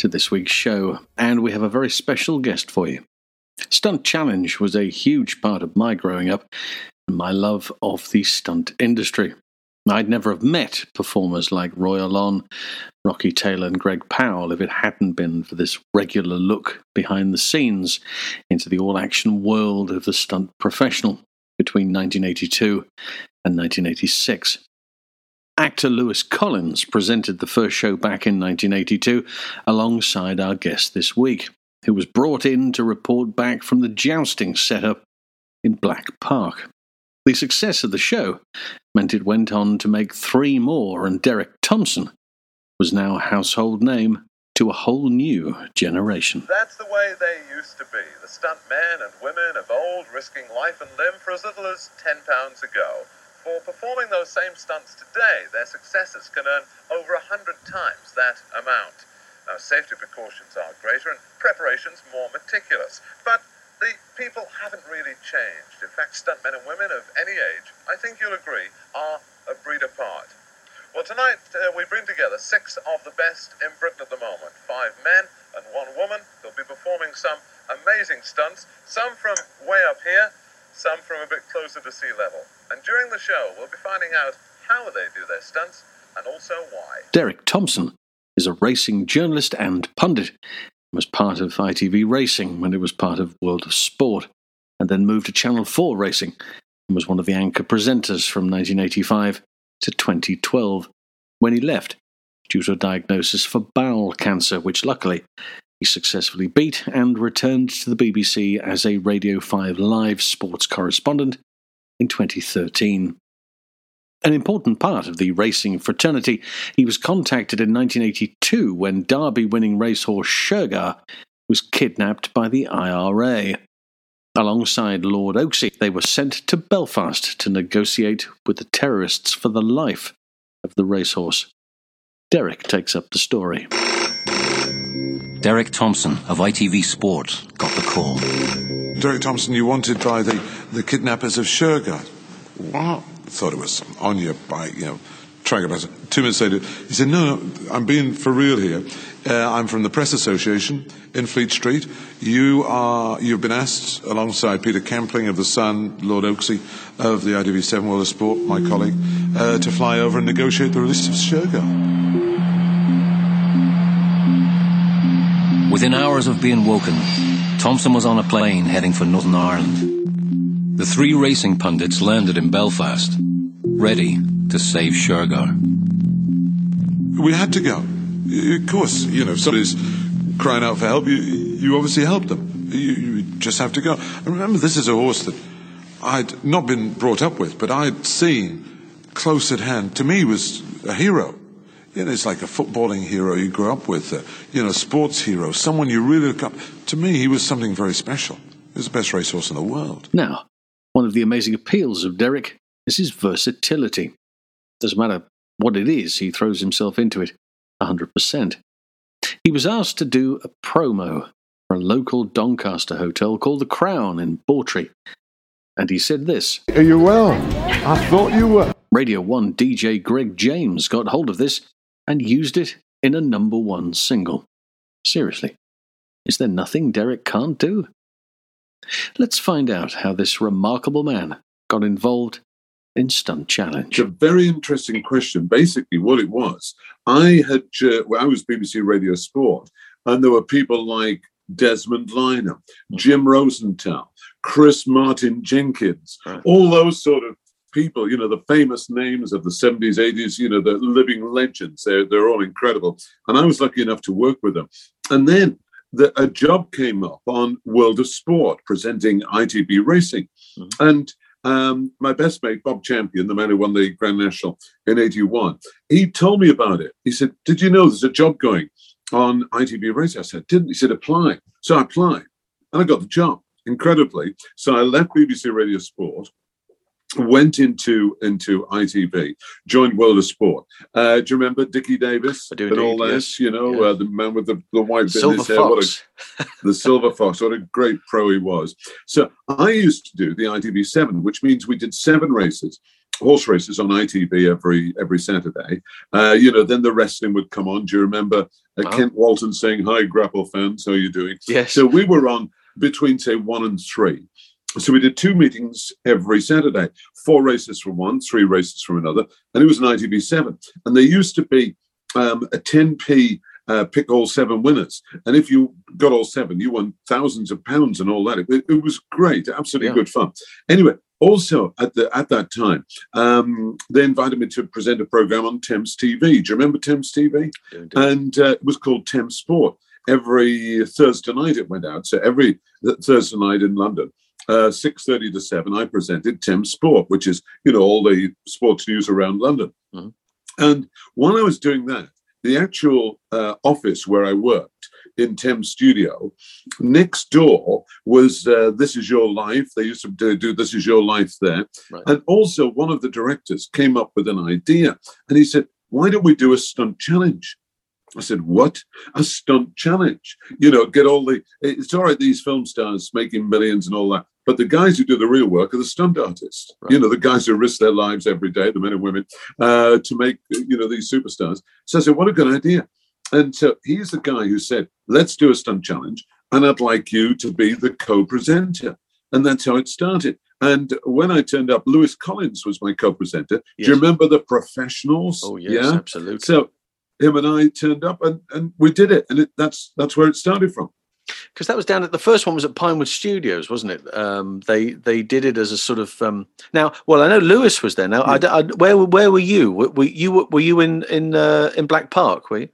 to this week's show, and we have a very special guest for you. Stunt Challenge was a huge part of my growing up and my love of the stunt industry. I'd never have met performers like Roy Alon, Rocky Taylor, and Greg Powell if it hadn't been for this regular look behind the scenes into the all action world of the stunt professional between 1982 and 1986. Actor Lewis Collins presented the first show back in 1982 alongside our guest this week, who was brought in to report back from the jousting setup in Black Park. The success of the show meant it went on to make three more, and Derek Thompson was now a household name to a whole new generation. That's the way they used to be. The stunt men and women of old risking life and limb for as little as £10 a go. For performing those same stunts today, their successors can earn over a hundred times that amount. Now, safety precautions are greater and preparations more meticulous, but the people haven't really changed. In fact, stuntmen and women of any age, I think you'll agree, are a breed apart. Well, tonight uh, we bring together six of the best in Britain at the moment five men and one woman who'll be performing some amazing stunts, some from way up here, some from a bit closer to sea level. And during the show, we'll be finding out how they do their stunts and also why. Derek Thompson is a racing journalist and pundit. He was part of ITV Racing when it was part of World of Sport, and then moved to Channel 4 Racing and was one of the anchor presenters from 1985 to 2012, when he left due to a diagnosis for bowel cancer, which luckily successfully beat and returned to the BBC as a Radio 5 live sports correspondent in 2013. An important part of the racing fraternity, he was contacted in 1982 when Derby winning racehorse Shergar was kidnapped by the IRA. Alongside Lord Oaksey, they were sent to Belfast to negotiate with the terrorists for the life of the racehorse. Derek takes up the story. Derek Thompson of ITV Sport got the call. Derek Thompson, you wanted by the, the kidnappers of Shergar. What? Thought it was on your bike, you know, trying about it. Two minutes later, he said, no, no, I'm being for real here. Uh, I'm from the Press Association in Fleet Street. You are, you've been asked, alongside Peter Campling of The Sun, Lord Oaksey of the ITV7 World of Sport, my colleague, uh, to fly over and negotiate the release of Shergar. Within hours of being woken, Thompson was on a plane heading for Northern Ireland. The three racing pundits landed in Belfast, ready to save Shergar. We had to go. Of course, you know, if somebody's crying out for help, you, you obviously help them. You, you just have to go. And remember, this is a horse that I'd not been brought up with, but I'd seen close at hand. To me, was a hero. You know, it's like a footballing hero you grew up with, uh, you know, sports hero, someone you really look up. To me, he was something very special. He was the best racehorse in the world. Now, one of the amazing appeals of Derek is his versatility. Doesn't matter what it is, he throws himself into it 100%. He was asked to do a promo for a local Doncaster hotel called The Crown in Bawtry. And he said this Are you well? I thought you were. Radio 1 DJ Greg James got hold of this and used it in a number one single. Seriously, is there nothing Derek can't do? Let's find out how this remarkable man got involved in Stunt Challenge. It's a very interesting question. Basically, what it was, I had, uh, well, I was BBC Radio Sport, and there were people like Desmond Lynam, Jim Rosenthal, Chris Martin Jenkins, all those sort of people, you know, the famous names of the 70s, 80s, you know, the living legends. They're, they're all incredible. And I was lucky enough to work with them. And then the, a job came up on World of Sport presenting ITV Racing. And um, my best mate, Bob Champion, the man who won the Grand National in 81, he told me about it. He said, Did you know there's a job going on ITV Racing? I said, Didn't. He said, Apply. So I applied and I got the job, incredibly. So I left BBC Radio Sport went into into ITV, joined World of Sport. Uh, do you remember Dickie Davies I do and all this? yes. You know, Yeah. uh, the man with the, the white bit in Silver his hair. What a, the Silver Fox. What a great pro he was. So I used to do the ITV seven, which means we did seven races horse races on ITV every every Saturday. Uh, you know, then the wrestling would come on. Do you remember uh, Wow. Kent Walton saying, "Hi, Grapple fans, how are you doing?" Yes. So we were on between say one and three. So we did two meetings every Saturday, four races from one, three races from another, and it was an ITV seven. And there used to be um, a 10p uh, pick all seven winners, and if you got all seven, you won thousands of pounds and all that. It, it was great, absolutely Yeah. good fun. Anyway, also at the at that time, um, they invited me to present a program on Thames TV. Do you remember Thames TV? and uh, it was called Thames Sport. Every Thursday night it went out. So every th- Thursday night in London, uh, six thirty to seven, I presented Thames Sport, which is you know all the sports news around London. Mhm. And while I was doing that, the actual uh, office where I worked in Thames Studio, next door was uh, This Is Your Life. They used to do, do This Is Your Life there. Right. And also, one of the directors came up with an idea and he said, Why don't we do a stunt challenge? I said, What? A stunt challenge? You know, get all the. It's all right, these film stars making millions and all that. But the guys who do the real work are the stunt artists. Right. You know, the guys who risk their lives every day, the men and women, uh, to make, you know, these superstars. So I said, What a good idea. And so he's the guy who said, Let's do a stunt challenge. And I'd like you to be the co presenter. And that's how it started. And when I turned up, Lewis Collins was my co presenter. Do you remember the professionals? Oh yes, Yeah. absolutely. So him and I turned up and, and we did it. And it, that's that's where it started from. because that was down at the first one was at Pinewood Studios, wasn't it? Um, they they did it as a sort of um, now. Well, I know Lewis was there. Now, I, I- where where were you? Were, were you were you in in uh, in Black Park? Were you?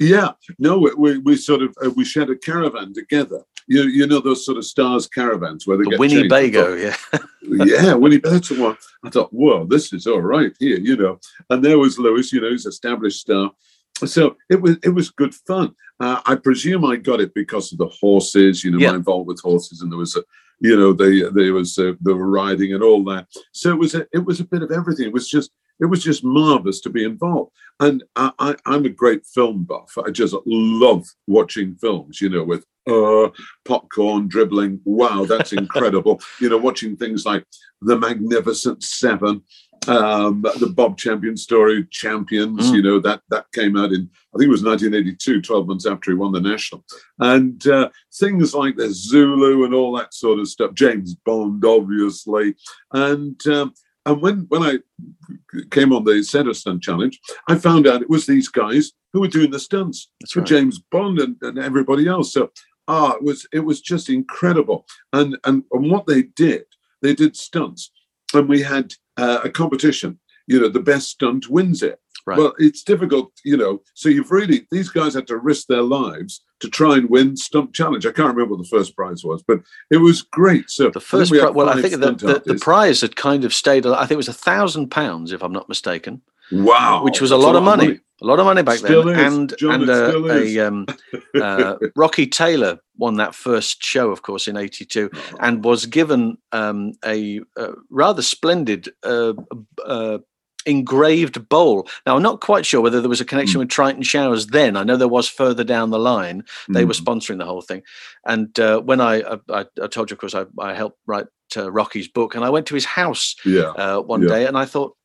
Yeah, no, we, we, we sort of uh, we shared a caravan together. You you know those sort of stars caravans where they The get Winnie changed. Bago, yeah. yeah, Winnie That's the one. I thought, well, this is all right here, you know. And there was Lewis, you know, he's established star. So it was it was good fun. Uh, I presume I got it because of the horses, you know, Yeah. my involvement with horses, and there was a, you know, they there was uh, the riding and all that. So it was a, it was a bit of everything. It was just it was just marvelous to be involved. And I, I, I'm a great film buff. I just love watching films, you know, with uh, popcorn dribbling. Wow, that's incredible. you know, watching things like The Magnificent Seven, um, the Bob Champion story, Champions, Mm. you know, that that came out in, I think it was 1982, 12 months after he won the national. And uh, things like the Zulu and all that sort of stuff, James Bond, obviously. And um, and when when I came on the of Stunt Challenge, I found out it was these guys who were doing the stunts That's for right. James Bond and, and everybody else. So ah, it was it was just incredible. And and and what they did, they did stunts, and we had uh, a competition. You know, the best stunt wins it. Right. Well, it's difficult, you know. So you've really these guys had to risk their lives to try and win Stunt Challenge. I can't remember what the first prize was, but it was great. So The first, we pri- well, I think the, the, the prize had kind of stayed. I think it was a thousand pounds, if I'm not mistaken, wow, which was a that's lot, of money. A lot of money back Still then, is, and John, and uh, a um, uh, Rocky Taylor won that first show, of course, in '82, and was given um, a, uh rather splendid uh, uh, engraved bowl. Now, I'm not quite sure whether there was a Hmm. connection with Triton Showers then. I know there was further down the line. They were Mm. sponsoring the whole thing. And uh, when I, I, I I told you, of course, I, I helped write uh, Rocky's book, and I went to his house yeah. uh, one Yeah. day, and I thought.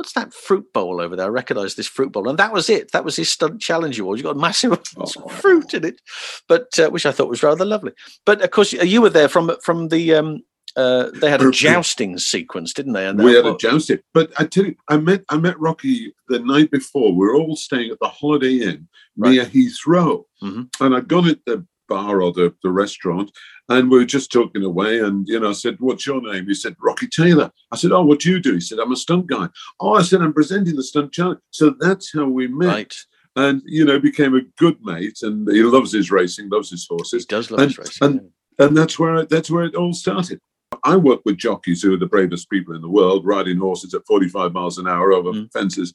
What's that fruit bowl over there? I recognised this fruit bowl, and that was it. That was his stunt challenge award. You got massive Oh. fruit in it, but uh, which I thought was rather lovely. But of course, you were there from from the. Um, uh, they had a jousting sequence, didn't they? And we had a jousting. But I tell you, I met I met Rocky the night before. We were all staying at the Holiday Inn near Heathrow, Mhm. and I'd gone at the bar or the, the restaurant, and we were just talking away. And you know, I said, "What's your name?" He said, "Rocky Taylor." I said, "Oh, what do you do?" He said, "I'm a stunt guy." Oh, I said, "I'm presenting the stunt challenge." So that's how we met, right. and you know, became a good mate. And he loves his racing, loves his He horses does love and- his racing. and- and that's where that's where it all started. I work with jockeys who are the bravest people in the world, riding horses at 45 miles an hour over Mm. fences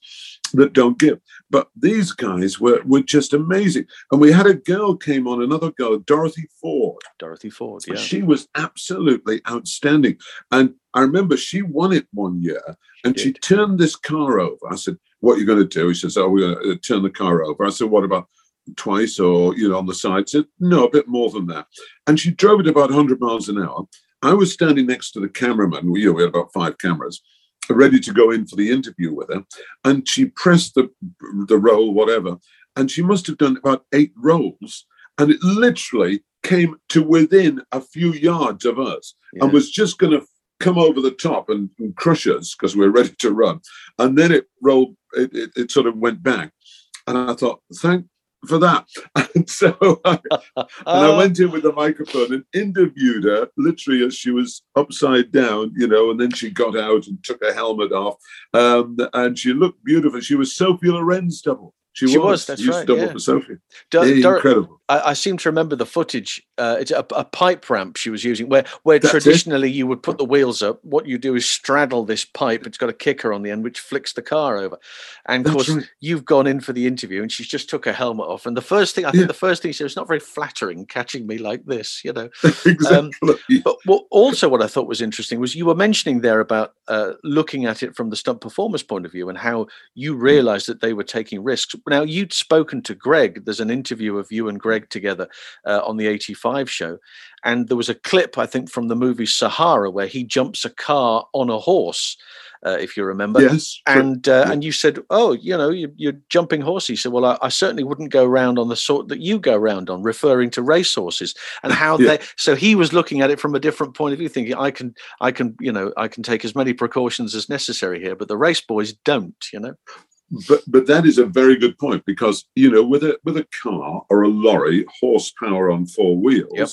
that don't give. But these guys were were just amazing. And we had a girl came on, another girl, Dorothy Ford. Dorothy Ford, yeah. She was absolutely outstanding. And I remember she won it one year and she did. turned this car over. I said, What are you going to do? He says, Oh, we're going to turn the car over. I said, What about twice or, you know, on the side? She said, No, a bit more than that. And she drove it about 100 miles an hour. I was standing next to the cameraman. We, you know, we had about five cameras. ready to go in for the interview with her, and she pressed the the roll, whatever, and she must have done about eight rolls, and it literally came to within a few yards of us, Yeah. and was just going to come over the top and, and crush us because we are ready to run, and then it rolled, it, it, it sort of went back, and I thought, thank for that, and so I, and I went in with the microphone and interviewed her literally as she was upside down, you know, and then she got out and took her helmet off. Um, and she looked beautiful. She was Sophie Loren's double. She, She was. was, that's right, double yeah. for Sophie. Dor- Yeah, Dor- incredible. I, I seem to remember the footage. Uh, it's a, a pipe ramp she was using, where where That's it. traditionally you would put the wheels up. What you do is straddle this pipe. It's got a kicker on the end, which flicks the car over. And of That's course, right. you've gone in for the interview, and she's just took her helmet off. And the first thing I think Yeah. the first thing she said, "It's not very flattering catching me like this," you know. exactly. But what, also, what I thought was interesting was you were mentioning there about uh, looking at it from the stunt performers' point of view and how you realised that they were taking risks. Now, you'd spoken to Greg. There's an interview of you and Greg together uh, on the 85 show. And there was a clip, I think, from the movie Sahara where he jumps a car on a horse, uh, if you remember. yes. And uh, Yeah. and you said, oh, you know, you, you're jumping horse. He said, well, I, I certainly wouldn't go around on the sort that you go around on, referring to race horses and how Yeah. they. So he was looking at it from a different point of view, thinking, I can, I can, you know, I can take as many precautions as necessary here, but the race boys don't, you know. But but that is a very good point because you know with a with a car or a lorry horsepower on four wheels Yep.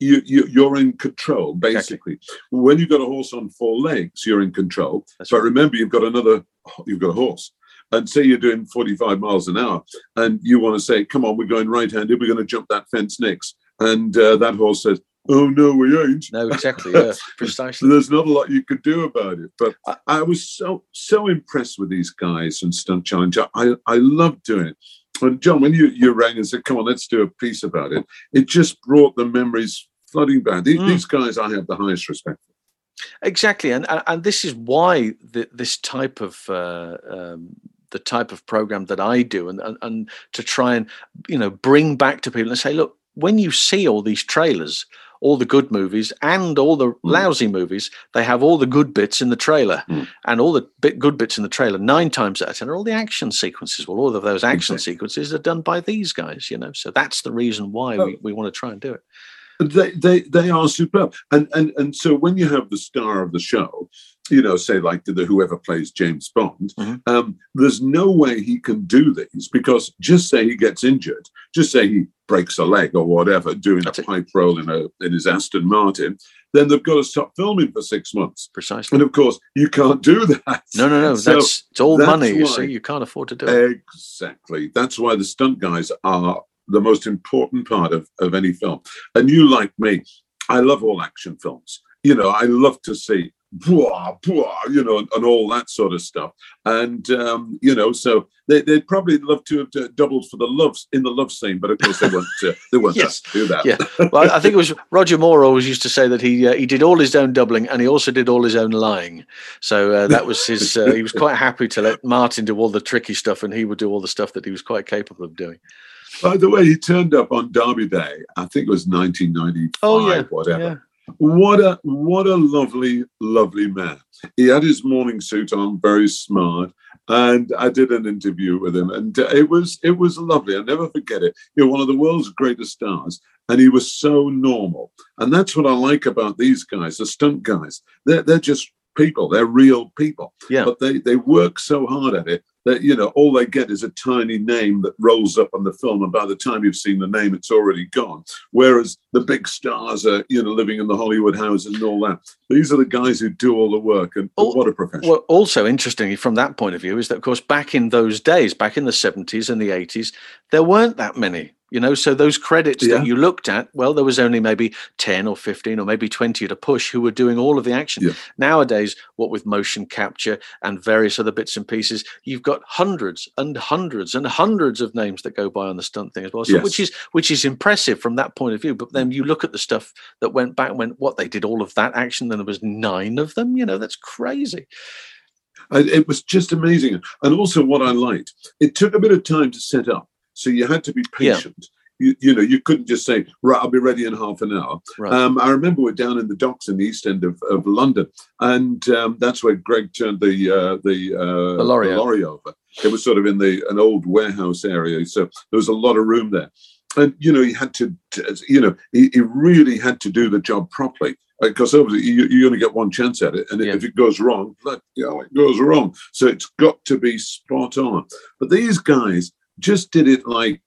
you, you you're in control Exactly. basically when you've got a horse on four legs you're in control That's but right. remember you've got another you've got a horse and say you're doing 45 miles an hour and you want to say come on we're going right handed we're going to jump that fence next and uh, that horse says oh no we ain't No, exactly, yeah, precisely. there's not a lot you could do about it. But I- I was so so impressed with these guys and Stunt Challenge. I I loved doing it. And John, when you you rang and said, "Come on, let's do a piece about it," it just brought the memories flooding back. These, Mm. these guys, I have the highest respect. for. Exactly, and and- this is why the, this type of uh, um, the type of program that I do, and, and and to try and you know bring back to people and say, look, when you see all these trailers, all the good movies and all the lousy movies, they have all the good bits in the trailer, Mm. and all the bit, good bits in the trailer. Nine times out of ten are all the action sequences. Well, all of those action Exactly. sequences are done by these guys, you know. So that's the reason why we, we want to try and do it. They they they are superb. And and and so when you have the star of the show, you know, say like the whoever plays James Bond, Mhm. um, there's no way he can do these because just say he gets injured, just say he breaks a leg or whatever, doing That's a it. pipe roll in a in his Aston Martin, then they've got to stop filming for six months. Precisely. And of course, you can't do that. No, no, no. So that's it's all money. You see, you can't afford to do it. Exactly. That's why the stunt guys are the most important part of, of any film. And you, like me, I love all action films. You know, I love to see, blah, blah, you know, and, and all that sort of stuff. And, um, you know, so they, they'd probably love to have uh, doubled for the loves in the love scene, but of course they weren't, uh, they weren't Yes. asked to do that. Yeah. Well, I think it was Roger Moore always used to say that he uh, he did all his own doubling and he also did all his own lying. So uh, that was his. Uh, he was quite happy to let Martin do all the tricky stuff and he would do all the stuff that he was quite capable of doing. By the way, he turned up on Derby Day. I think it was 1995, Oh yeah, whatever. yeah. What a what a lovely, lovely man. He had his morning suit on, very smart. And I did an interview with him, and it was it was lovely. I'll never forget it. You're one of the world's greatest stars, and he was so normal. And that's what I like about these guys, the stunt guys. They're they're just people. They're real people. Yeah. But they they work so hard at it that you know all they get is a tiny name that rolls up on the film, and by the time you've seen the name, it's already gone. Whereas the big stars are you know living in the Hollywood houses and all that. These are the guys who do all the work, and what a profession! Well, also interestingly, from that point of view, is that of course back in those days, back in the seventies and the eighties, there weren't that many. You know, so those credits Yeah. that you looked at, well, there was only maybe ten or fifteen or maybe twenty at a push who were doing all of the action. Yeah. Nowadays, what with motion capture and various other bits and pieces, you've got hundreds and hundreds and hundreds of names that go by on the stunt thing as well. So, Yes. which is which is impressive from that point of view. But then you look at the stuff that went back when what they did all of that action, then there was nine of them. You know, that's crazy. It was just amazing. And also, what I liked, it took a bit of time to set up. So you had to be Yeah. patient. you, you know, you couldn't just say, right, I'll be ready in half an hour. Right. Um, I remember we're down in the docks in the east end of, of London, and um, that's where Greg turned the uh, the, uh, The lorry over. It was sort of in the an old warehouse area, so there was a lot of room there. And you know, he had to, to you know, he, he really had to do the job properly because obviously you, you only get one chance at it, and Yeah. if it goes wrong, let, you know, it goes wrong. So it's got to be spot on. But these guys just did it like,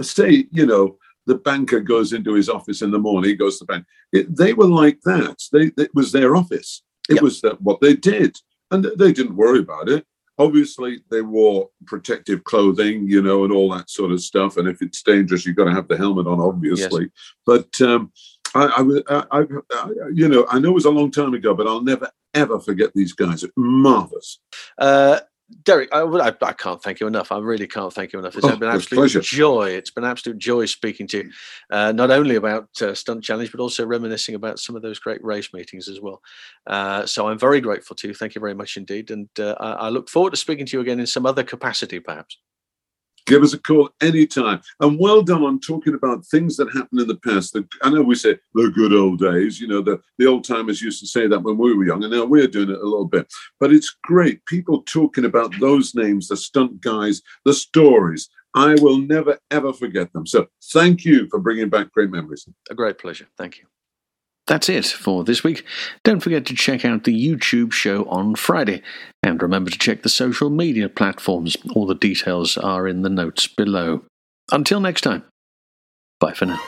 say, you know, the banker goes into his office in the morning, he goes to the bank. It, they were like that. They, it was their office. It Yep. was that what they did, and they didn't worry about it. Obviously, they wore protective clothing, you know, and all that sort of stuff. And if it's dangerous, you've got to have the helmet on, obviously. But um, I, I, I, I, you know, I know it was a long time ago, but I'll never ever forget these guys. Marvelous. Uh, Derek, I, I, I can't thank you enough. I really can't thank you enough. It's Oh, been an absolute pleasure. joy. It's been an absolute joy speaking to you, uh, not only about uh, Stunt Challenge, but also reminiscing about some of those great race meetings as well. Uh, so I'm very grateful to you. Thank you very much indeed. And uh, I, I look forward to speaking to you again in some other capacity, perhaps. Give us a call anytime. And well done on talking about things that happened in the past. The, I know we say the good old days, you know, the, the old timers used to say that when we were young, and now we're doing it a little bit. But it's great. People talking about those names, the stunt guys, the stories. I will never, ever forget them. So thank you for bringing back great memories. A great pleasure. Thank you. That's it for this week. Don't forget to check out the YouTube show on Friday. And remember to check the social media platforms. All the details are in the notes below. Until next time, bye for now.